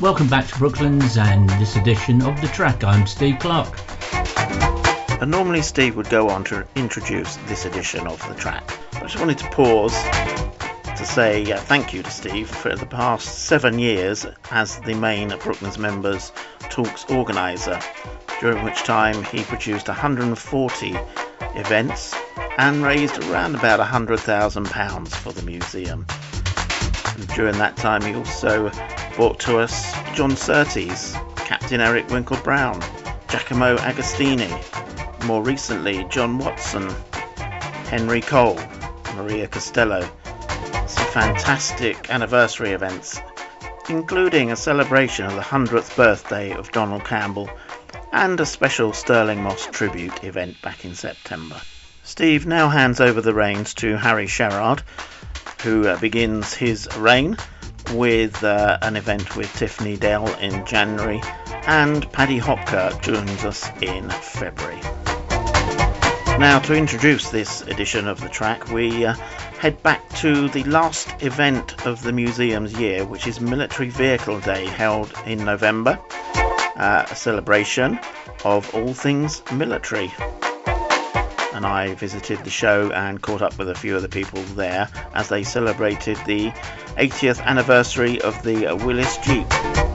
Welcome back to Brooklands and this edition of The Track. I'm Steve Clark. And normally Steve would go on to introduce this edition of The Track. I just wanted to pause to say uh, thank you to Steve for the past seven years as the main Brooklands Members Talks organiser, during which time he produced 140 events and raised around about £100,000 for the museum. During that time, he also brought to us John Surtees, Captain Eric Winkle Brown, Giacomo Agostini, more recently, John Watson, Henry Cole, Maria Costello. Some fantastic anniversary events, including a celebration of the 100th birthday of Donald Campbell and a special Stirling Moss tribute event back in September. Steve now hands over the reins to Harry Sherrard, who uh, begins his reign with uh, an event with Tiffany Dell in January, and Paddy Hopkirk joins us in February. Now, to introduce this edition of the track, we uh, head back to the last event of the museum's year, which is Military Vehicle Day, held in November, uh, a celebration of all things military and I visited the show and caught up with a few of the people there as they celebrated the 80th anniversary of the Willys Jeep.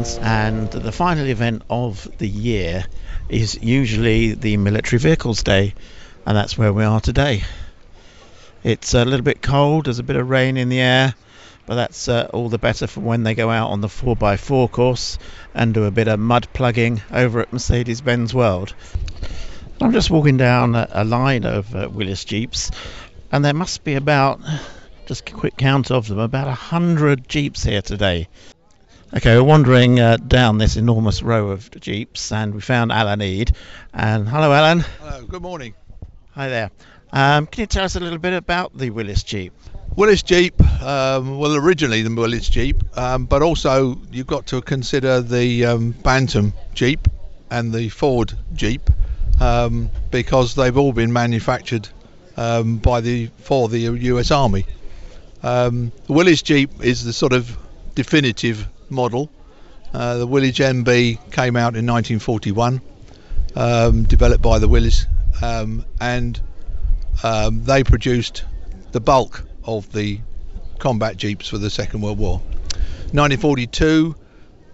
And the final event of the year is usually the Military Vehicles Day, and that's where we are today. It's a little bit cold, there's a bit of rain in the air, but that's uh, all the better for when they go out on the 4x4 course and do a bit of mud plugging over at Mercedes Benz World. I'm just walking down a, a line of uh, Willys Jeeps, and there must be about, just a quick count of them, about a hundred Jeeps here today. Okay, we're wandering uh, down this enormous row of jeeps, and we found Alan Ead. And hello, Alan. Hello. Good morning. Hi there. Um, can you tell us a little bit about the Willys Jeep? Willys Jeep, um, well, originally the Willys Jeep, um, but also you've got to consider the um, Bantam Jeep and the Ford Jeep um, because they've all been manufactured um, by the for the U.S. Army. the Willys Jeep is the sort of definitive model. Uh, the Willys MB came out in 1941, um, developed by the Willys, um, and um, they produced the bulk of the combat jeeps for the Second World War. 1942,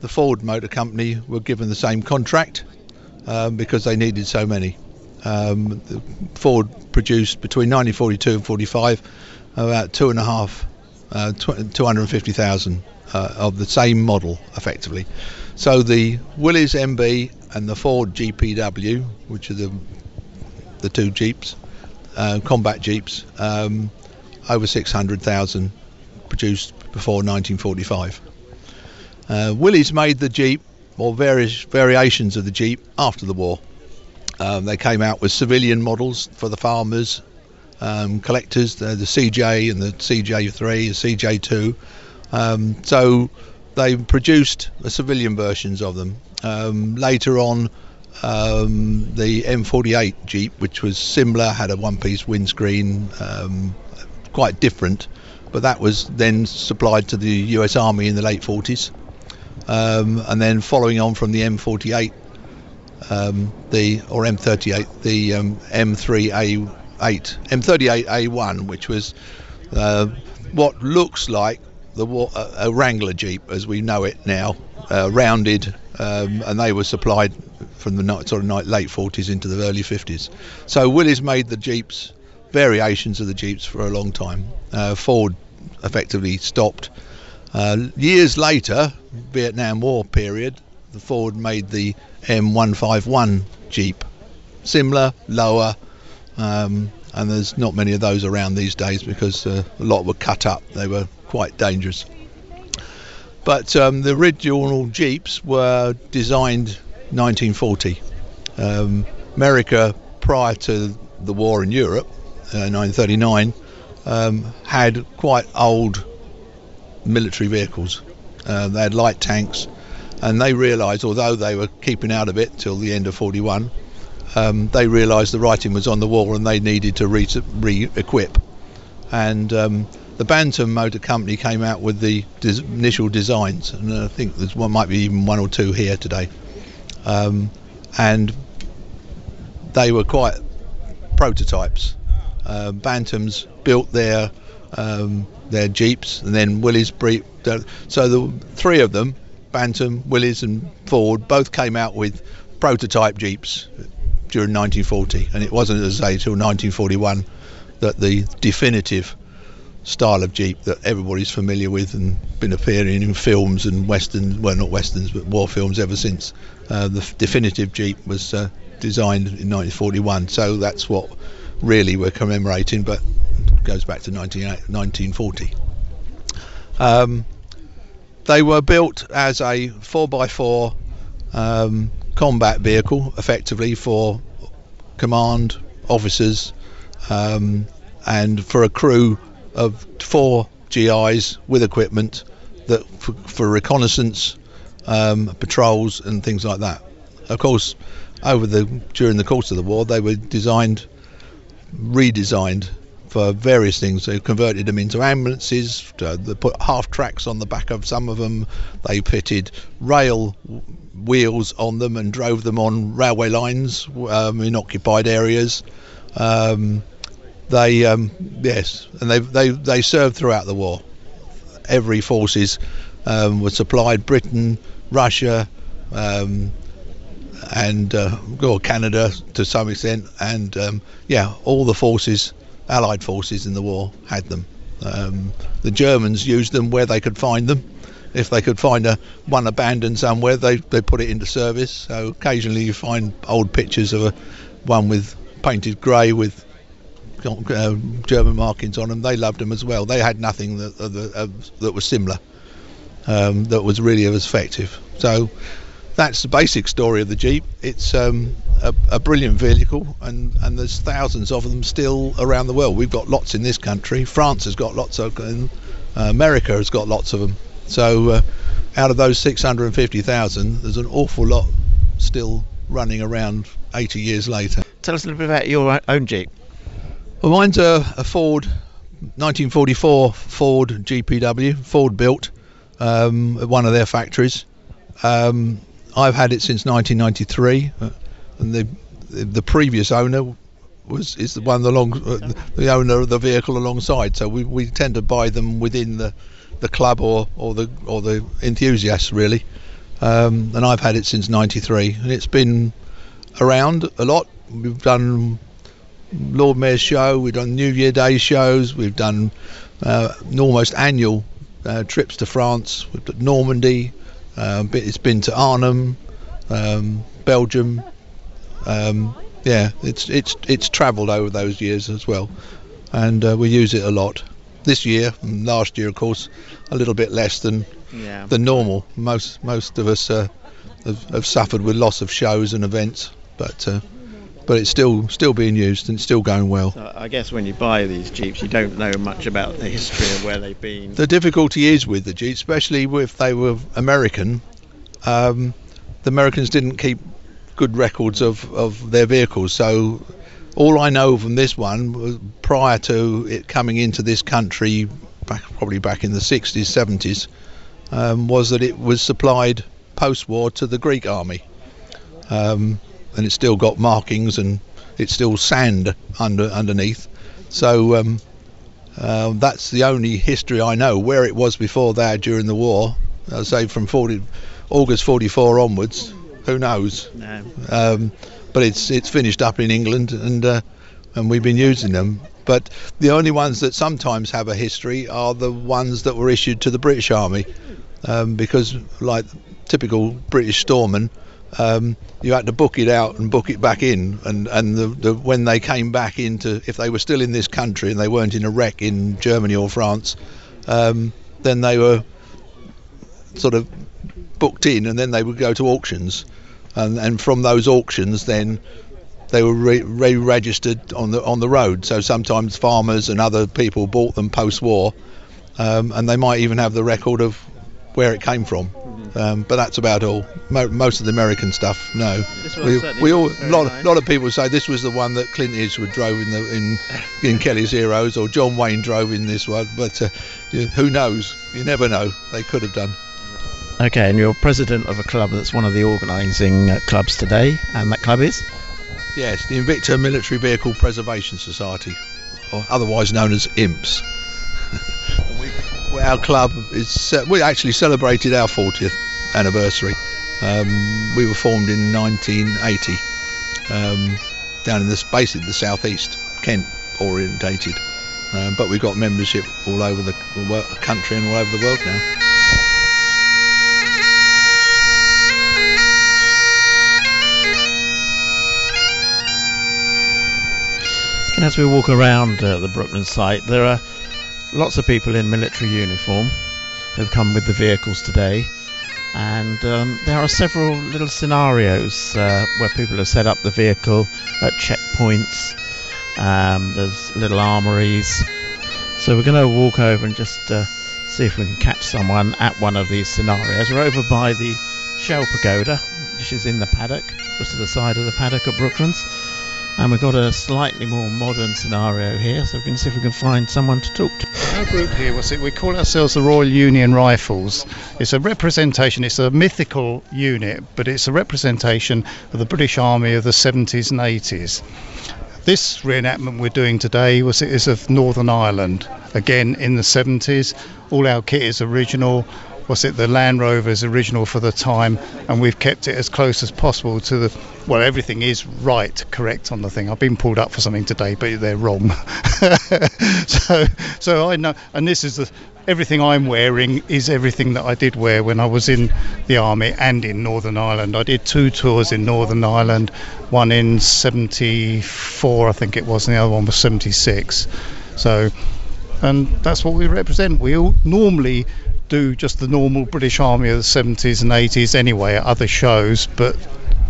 the Ford Motor Company were given the same contract um, because they needed so many. Um, Ford produced between 1942 and 45 about two and a half, uh, 250,000 uh, of the same model effectively. So the Willys MB and the Ford GPW, which are the the two Jeeps, uh, combat Jeeps, um, over 600,000 produced before 1945. Uh, Willys made the Jeep or various variations of the Jeep after the war. Um, they came out with civilian models for the farmers, um, collectors, the, the, CJ and the CJ3, the CJ2, um, so they produced the civilian versions of them. Um, later on, um, the M48 Jeep, which was similar, had a one-piece windscreen, um, quite different, but that was then supplied to the U.S. Army in the late 40s. Um, and then following on from the M48, um, the or M38, the M3A8, M38A1, which was uh, what looks like the a Wrangler Jeep as we know it now, uh, rounded, um, and they were supplied from the sort of late 40s into the early 50s. So Willys made the Jeeps, variations of the Jeeps for a long time. Uh, Ford effectively stopped. Uh, years later, Vietnam War period, the Ford made the M151 Jeep, similar, lower, um, and there's not many of those around these days because uh, a lot were cut up. They were quite dangerous. But um, the original Jeeps were designed 1940. Um, America, prior to the war in Europe, uh, 1939, um, had quite old military vehicles. Uh, they had light tanks, and they realised, although they were keeping out of it till the end of 41, um, they realised the writing was on the wall and they needed to re- re-equip. And um, the Bantam Motor Company came out with the des- initial designs, and I think there's one might be even one or two here today. Um, and they were quite prototypes. Uh, Bantams built their um, their Jeeps, and then Willys. So the three of them, Bantam, Willys, and Ford, both came out with prototype Jeeps during 1940, and it wasn't, as say, till 1941 that the definitive style of Jeep that everybody's familiar with and been appearing in films and westerns, well, not westerns, but war films ever since. Uh, the definitive Jeep was uh, designed in 1941, so that's what really we're commemorating, but goes back to 1940. Um, they were built as a 4x4 um, combat vehicle, effectively for command officers um, and for a crew of four GIs with equipment that for, for reconnaissance, um, patrols, and things like that. Of course, over the during the course of the war, they were designed, redesigned for various things. They converted them into ambulances. Uh, they put half tracks on the back of some of them. They fitted rail wheels on them and drove them on railway lines um, in occupied areas. Um, they um, yes, and they they they served throughout the war. Every forces um, were supplied. Britain, Russia, um, and uh, or Canada to some extent, and um, yeah, all the forces, Allied forces in the war had them. Um, the Germans used them where they could find them. If they could find a one abandoned somewhere, they they put it into service. So occasionally you find old pictures of a one with painted grey with uh, German markings on them. They loved them as well. They had nothing that uh, that was similar, um, that was really as effective. So that's the basic story of the Jeep. It's um, a, a, brilliant vehicle, and, and there's thousands of them still around the world. We've got lots in this country. France has got lots of them. Uh, America has got lots of them. So uh, out of those 650,000, there's an awful lot still running around 80 years later. Tell us a little bit about your own Jeep. Well, mine's a, a Ford 1944 Ford GPW, Ford built um, at one of their factories. Um, I've had it since 1993, uh, and the the previous owner was is the one along uh, the owner of the vehicle alongside. So we, we tend to buy them within the the club or, or the or the enthusiasts really. Um, and I've had it since '93, and it's been around a lot. We've done Lord Mayor's show, we've done New Year Day shows, we've done uh, almost annual uh, trips to France, we've done Normandy, uh, it's been to Arnhem, um, Belgium. Um, yeah, it's it's it's travelled over those years as well, and uh, we use it a lot. This year, and last year, of course, a little bit less than yeah. than normal. Most most of us uh, have, have, suffered with loss of shows and events, but uh, but it's still still being used and still going well. So I guess when you buy these Jeeps, you don't know much about the history of where they've been. The difficulty is with the Jeeps, especially if they were American. Um, the Americans didn't keep good records of, of their vehicles, so all I know from this one prior to it coming into this country, back, probably back in the 60s, 70s, um, was that it was supplied post-war to the Greek army. Um, and it's still got markings and it's still sand under underneath. So um, uh, that's the only history I know. Where it was before that during the war, I say from 40, August 44 onwards, who knows? No. Um, but it's it's finished up in England and uh, and we've been using them. But the only ones that sometimes have a history are the ones that were issued to the British Army, um, because like typical British storeman, um, you had to book it out and book it back in. And and the, the when they came back into, if they were still in this country and they weren't in a wreck in Germany or France, um, then they were sort of booked in, and then they would go to auctions, and and from those auctions then they were re- registered on the on the road. So sometimes farmers and other people bought them post-war, um, and they might even have the record of where it came from. Um, but that's about all. Mo- most of the American stuff, no. We, we all a lot, nice. lot of people say this was the one that Clint Eastwood drove in the in in Kelly's Heroes, or John Wayne drove in this one. But uh, who knows? You never know. They could have done. Okay, and you're president of a club that's one of the organising uh, clubs today, and that club is? Yes, the Invicta Military Vehicle Preservation Society, or otherwise known as IMPS. our club is uh, we actually celebrated our 40th anniversary. Um, we were formed in 1980 um, down in this basically the southeast, Kent orientated, um, but we've got membership all over the country and all over the world now. And as we walk around uh, the Brooklands site, there are lots of people in military uniform who've come with the vehicles today. And um, there are several little scenarios uh, where people have set up the vehicle at checkpoints. Um, there's little armories. So we're going to walk over and just uh, see if we can catch someone at one of these scenarios. We're over by the Shell Pagoda, which is in the paddock, just to the side of the paddock at Brooklands and we've got a slightly more modern scenario here so we can see if we can find someone to talk to. Our group here was it? We call ourselves the Royal Union Rifles. It's a representation it's a mythical unit but it's a representation of the British Army of the 70s and 80s this reenactment we're doing today was is of Northern Ireland. Again in the 70s all our kit is original was it the Land Rover's original for the time, and we've kept it as close as possible to the. Well, everything is right, correct on the thing. I've been pulled up for something today, but they're wrong. so, so I know, and this is the. Everything I'm wearing is everything that I did wear when I was in the army and in Northern Ireland. I did two tours in Northern Ireland, one in 74, I think it was, and the other one was 76. So, and that's what we represent. We all normally do just the normal British Army of the 70s and 80s anyway at other shows, but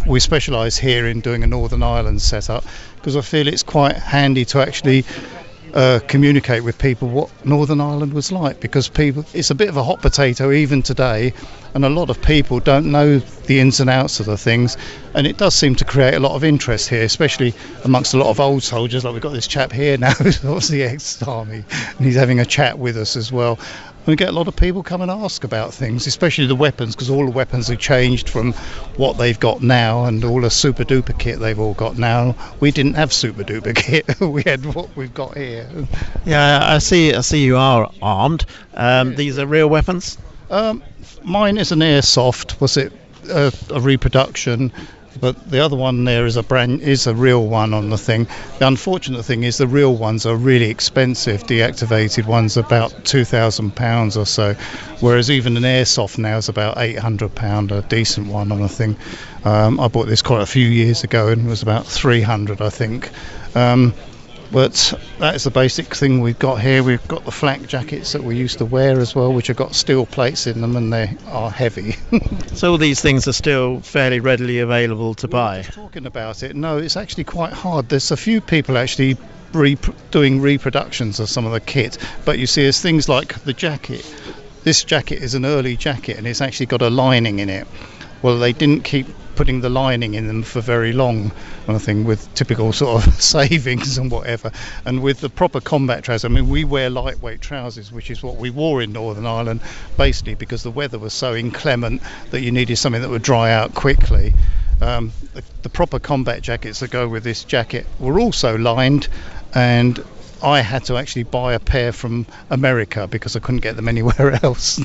we specialise here in doing a Northern Ireland setup because I feel it's quite handy to actually uh, communicate with people what Northern Ireland was like because people it's a bit of a hot potato even today and a lot of people don't know the ins and outs of the things and it does seem to create a lot of interest here especially amongst a lot of old soldiers. Like we've got this chap here now who's the ex-army and he's having a chat with us as well we get a lot of people come and ask about things, especially the weapons, because all the weapons have changed from what they've got now and all the super duper kit they've all got now. We didn't have super duper kit. we had what we've got here. Yeah, I see. I see you are armed. Um, yeah. These are real weapons. Um, mine is an airsoft. Was it a, a reproduction? But the other one there is a brand is a real one on the thing. The unfortunate thing is the real ones are really expensive. Deactivated ones about two thousand pounds or so, whereas even an airsoft now is about eight hundred pound, a decent one on the thing. Um, I bought this quite a few years ago and it was about three hundred, I think. Um, but that's the basic thing we've got here. We've got the flak jackets that we used to wear as well, which have got steel plates in them and they are heavy. so all these things are still fairly readily available to buy. Talking about it, no, it's actually quite hard. There's a few people actually doing reproductions of some of the kit, but you see, there's things like the jacket. This jacket is an early jacket and it's actually got a lining in it. Well, they didn't keep putting the lining in them for very long, I think, with typical sort of savings and whatever. And with the proper combat trousers, I mean, we wear lightweight trousers, which is what we wore in Northern Ireland, basically because the weather was so inclement that you needed something that would dry out quickly. Um, the, the proper combat jackets that go with this jacket were also lined and I had to actually buy a pair from America because I couldn't get them anywhere else.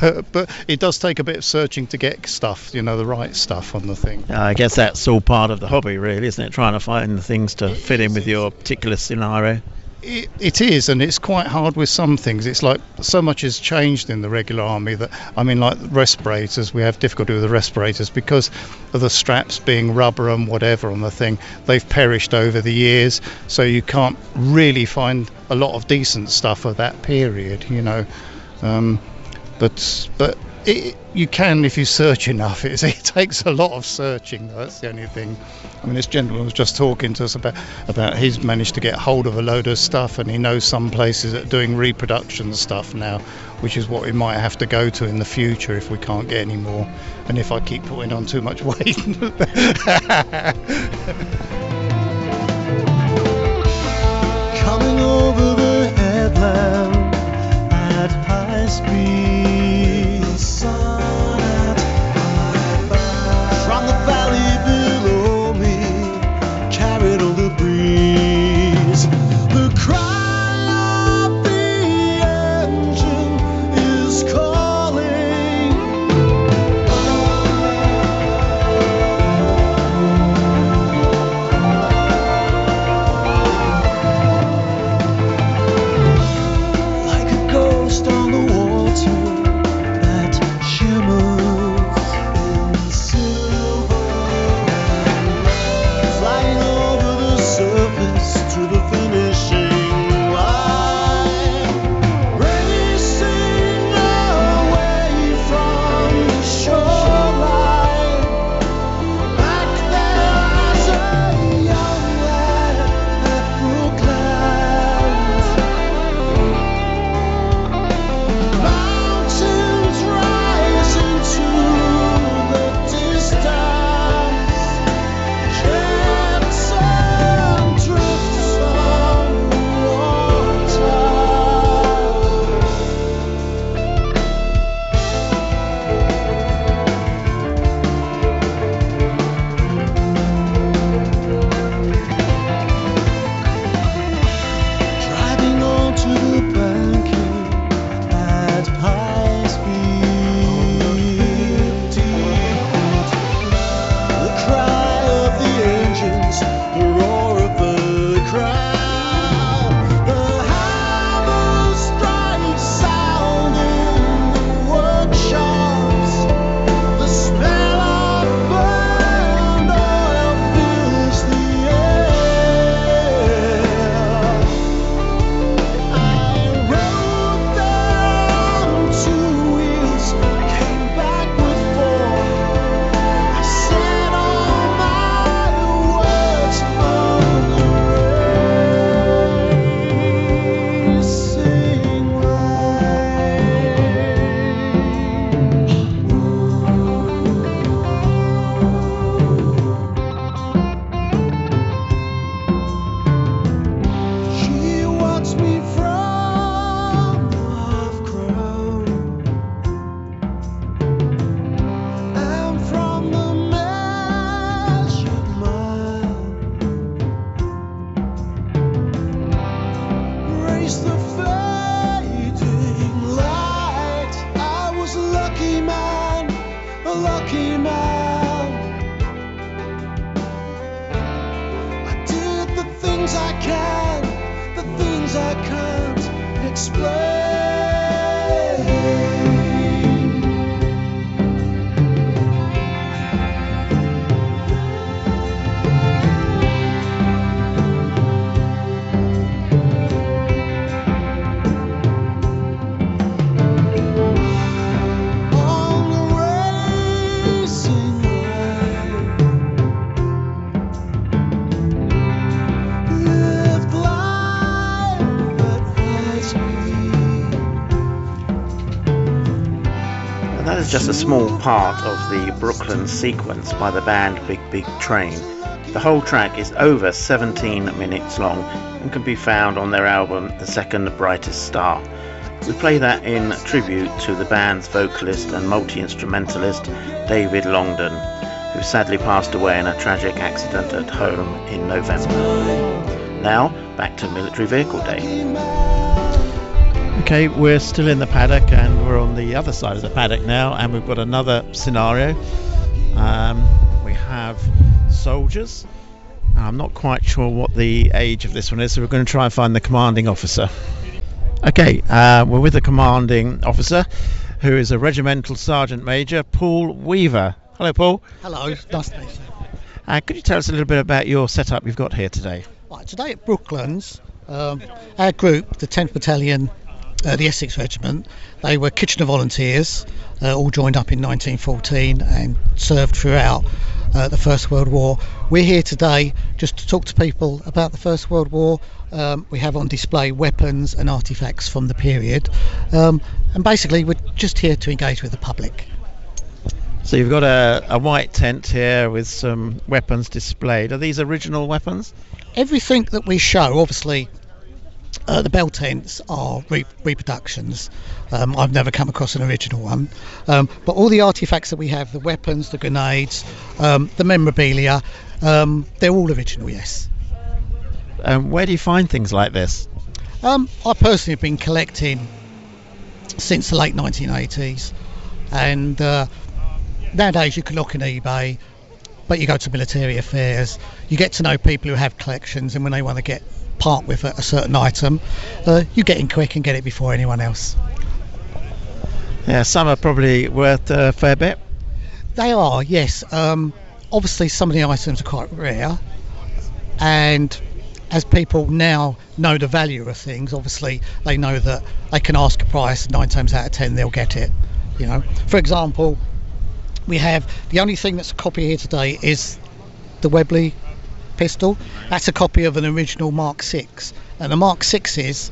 but, but it does take a bit of searching to get stuff, you know, the right stuff on the thing. I guess that's all part of the hobby, really, isn't it? Trying to find things to fit in with your particular scenario. It, is, and it's quite hard with some things. It's like so much has changed in the regular army that I mean, like respirators, we have difficulty with the respirators because of the straps being rubber and whatever on the thing. They've perished over the years, so you can't really find a lot of decent stuff of that period, you know. Um, but but it, you can if you search enough. It, it takes a lot of searching. That's the only thing. I mean, this gentleman was just talking to us about about he's managed to get hold of a load of stuff, and he knows some places that are doing reproduction stuff now, which is what we might have to go to in the future if we can't get any more, and if I keep putting on too much weight. Coming over the headland at high speed. Just a small part of the Brooklands sequence by the band Big Big Train. The whole track is over 17 minutes long and can be found on their album The Second Brightest Star. We play that in tribute to the band's vocalist and multi-instrumentalist David Longdon, who sadly passed away in a tragic accident at home in November. Now, back to Military Vehicle Day. Okay, we're still in the paddock and we're on the other side of the paddock now, and we've got another scenario. Um, we have soldiers I'm not quite sure what the age of this one is, so we're going to try and find the commanding officer. Okay, uh, we're with the commanding officer, who is a regimental sergeant major, Paul Weaver. Hello, Paul. Hello, nice to meet you. Uh, could you tell us a little bit about your setup you've got here today? Right, today at Brooklands, um, our group, the 10th Battalion, uh, the Essex Regiment, they were Kitchener volunteers, uh, all joined up in 1914 and served throughout uh, the First World War. We're here today just to talk to people about the First World War. Um, we have on display weapons and artifacts from the period, um, and basically we're just here to engage with the public. So you've got a, a white tent here with some weapons displayed. Are these original weapons? everything that we show, obviously, uh, the bell tents are re- reproductions. Um, I've never come across an original one. Um, but all the artifacts that we have, the weapons, the grenades, um, the memorabilia, um, they're all original, yes. Um, where do you find things like this? Um, I personally have been collecting since the late 1980s. And uh, nowadays you can look on eBay, but you go to military affairs, you get to know people who have collections, and when they want to get part with a, a certain item, uh, you get in quick and get it before anyone else. Yeah, some are probably worth a fair bit. They are, yes. Um, obviously, some of the items are quite rare, and as people now know the value of things, obviously they know that they can ask a price. Nine times out of ten, they'll get it. You know, for example, we have the only thing that's a copy here today is the Webley pistol. That's a copy of an original Mark Six, and the Mark Sixes,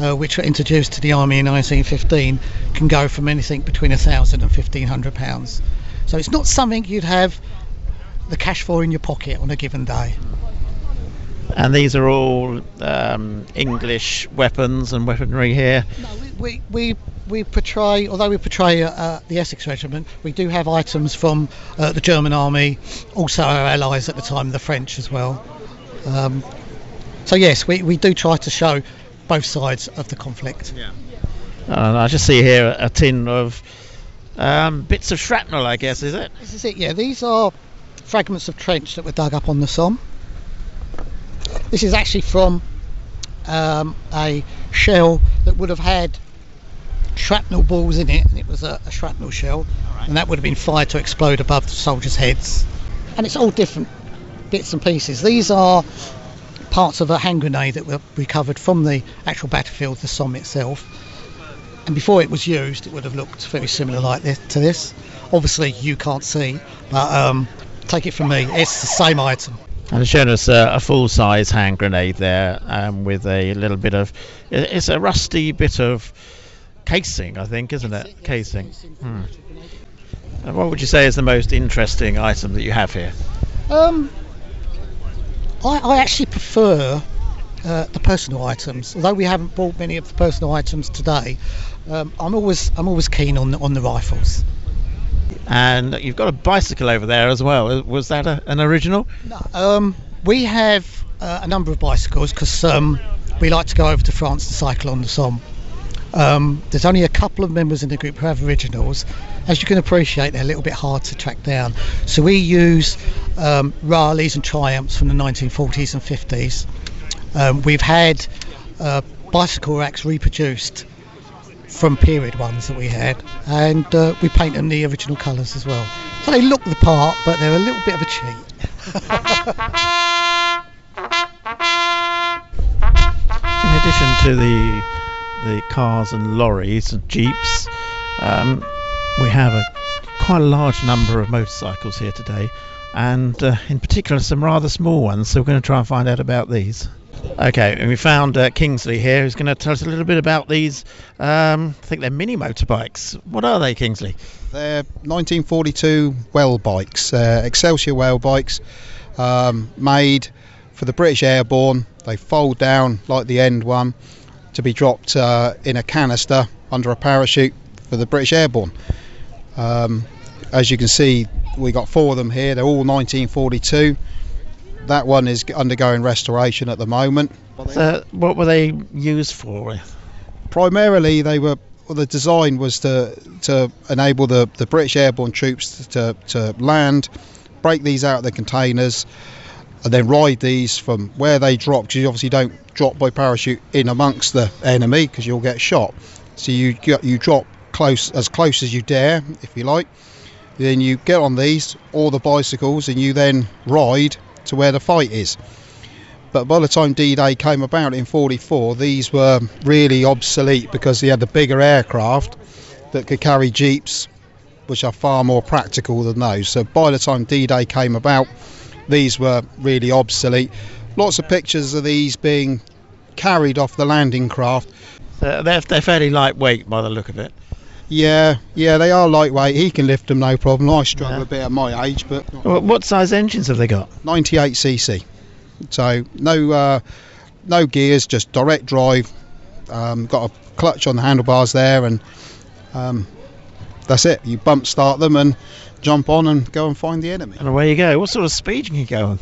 uh, which were introduced to the army in 1915, can go from anything between a thousand and fifteen hundred pounds. So it's not something you'd have the cash for in your pocket on a given day. And these are all um, English weapons and weaponry here. No, we, we, we, we portray, although we portray uh, the Essex Regiment, we do have items from uh, the German Army, also our allies at the time, the French as well. Um, so yes, we, we do try to show both sides of the conflict. And I just see here a tin of um, bits of shrapnel, I guess, is it? This is it, yeah. These are fragments of trench that were dug up on the Somme. This is actually from um, a shell that would have had shrapnel balls in it, and it was a, a shrapnel shell, and that would have been fired to explode above the soldiers' heads. And it's all different bits and pieces. These are parts of a hand grenade that were recovered from the actual battlefield, the Somme itself. And before it was used, it would have looked very similar like this to this. Obviously, you can't see, but um, take it from me, it's the same item. And it's shown us a, a full-size hand grenade there um, with a little bit of it's a rusty bit of casing, I think, isn't it? Casing. Hmm. And what would you say is the most interesting item that you have here? Um, I, I actually prefer uh, the personal items. Although we haven't bought many of the personal items today, um, I'm always I'm always keen on the, on the rifles. And you've got a bicycle over there as well. Was that a, an original? No. Um, we have uh, a number of bicycles because um, we like to go over to France to cycle on the Somme. Um, there's only a couple of members in the group who have originals. As you can appreciate, they're a little bit hard to track down. So we use um, Raleighs and Triumphs from the 1940s and 50s. Um, we've had uh, bicycle racks reproduced from period ones that we had, and uh, we paint them the original colours as well. So they look the part, but they're a little bit of a cheat. In addition to the the cars and lorries and jeeps, um, we have a quite a large number of motorcycles here today, and uh, in particular some rather small ones. So we're going to try and find out about these. Okay, and we found uh, Kingsley here, who's going to tell us a little bit about these. Um, I think they're mini motorbikes. What are they, Kingsley? They're 1942 Welbikes, uh, Excelsior Welbikes, um, made for the British Airborne. They fold down like the end one to be dropped uh, in a canister under a parachute for the British Airborne. Um, as you can see, we got four of them here. They're all 1942. That one is undergoing restoration at the moment. So what were they used for? primarily they were well, the design was to to enable the, the British airborne troops to, to land, break these out of the containers, and then ride these from where they drop because you obviously don't drop by parachute in amongst the enemy because you'll get shot. So you you drop close as close as you dare, if you like. Then you get on these or the bicycles and you then ride to where the fight is. But by the time D-Day came about in 44, these were really obsolete because they had the bigger aircraft that could carry jeeps, which are far more practical than those. So by the time D-Day came about, these were really obsolete. Lots of pictures of these being carried off the landing craft. Uh, they're, they're fairly lightweight by the look of it. Yeah, yeah, they are lightweight. He can lift them no problem. I struggle Yeah. a bit at my age, but Wh- What size engines have they got? 98 cc. So no uh, no gears, just direct drive. Um, got a clutch on the handlebars there, and um, that's it. You bump start them and jump on and go and find the enemy. And away you go. What sort of speed can you go on?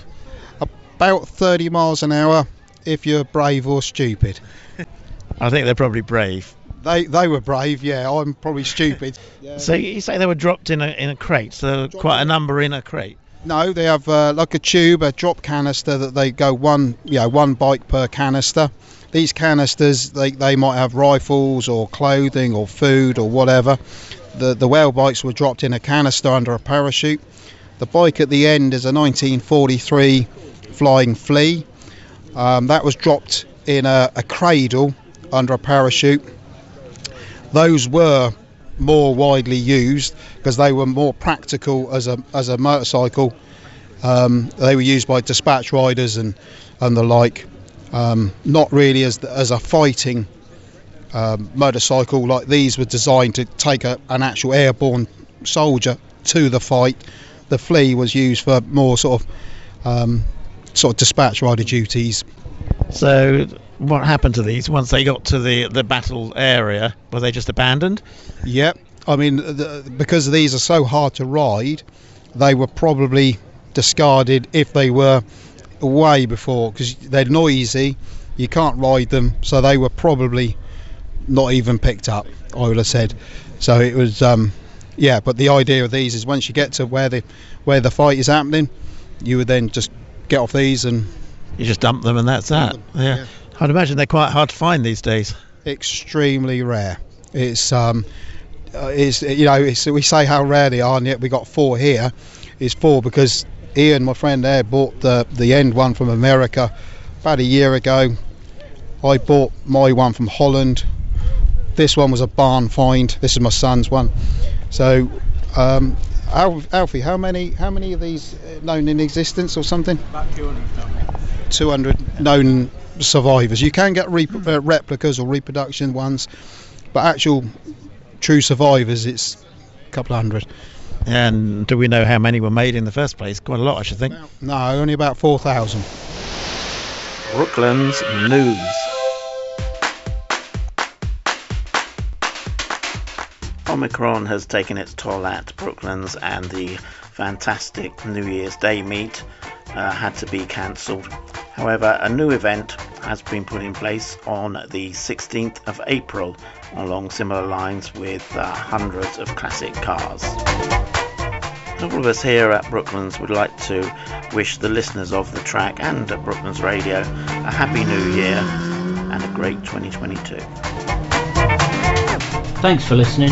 About 30 miles an hour if you're brave or stupid. I think they're probably brave. They they were brave, yeah. I'm probably stupid. So you say they were dropped in a in a crate, so quite a number in a crate. No, they have uh, like a tube, a drop canister that they go one, you know, one bike per canister. These canisters, they, they might have rifles or clothing or food or whatever. The the Welbikes were dropped in a canister under a parachute. The bike at the end is a 1943 Flying Flea. Um, that was dropped in a, a cradle under a parachute. Those were more widely used because they were more practical as a as a motorcycle. Um, they were used by dispatch riders and and the like. Um, not really as as a fighting um, motorcycle like these were designed to take a, an actual airborne soldier to the fight. The flea was used for more sort of um, sort of dispatch rider duties. So what happened to these once they got to the the battle area? Were they just abandoned? Yep. I mean, the, because these are so hard to ride, they were probably discarded if they were way before because they're noisy. You can't ride them, so they were probably not even picked up. I would have said. So it was, um, yeah. But the idea of these is once you get to where the where the fight is happening, you would then just get off these and You just dump them and that's that. Yeah. yeah. I'd imagine they're quite hard to find these days. extremely rare. It's um, uh, it's you know it's, we say how rare they are, and yet we got four here. It's four because Ian, my friend there, bought the the end one from America about a year ago. I bought my one from Holland. This one was a barn find. This is my son's one. So, um, Al- Alfie, how many how many of these uh, known in existence or something? About 200 200 known survivors. You can get rep- uh, replicas or reproduction ones, but actual true survivors, it's a couple of hundred. And do we know how many were made in the first place? Quite a lot, I should think. No, only about 4,000. Brooklands News. Omicron has taken its toll at Brooklands and the fantastic New Year's Day meet uh, had to be cancelled. However, a new event has been put in place on the 16th of April along similar lines with uh, hundreds of classic cars. All of us here at Brooklands would like to wish the listeners of the track and at Brooklands Radio a happy new year and a great 2022. Thanks for listening.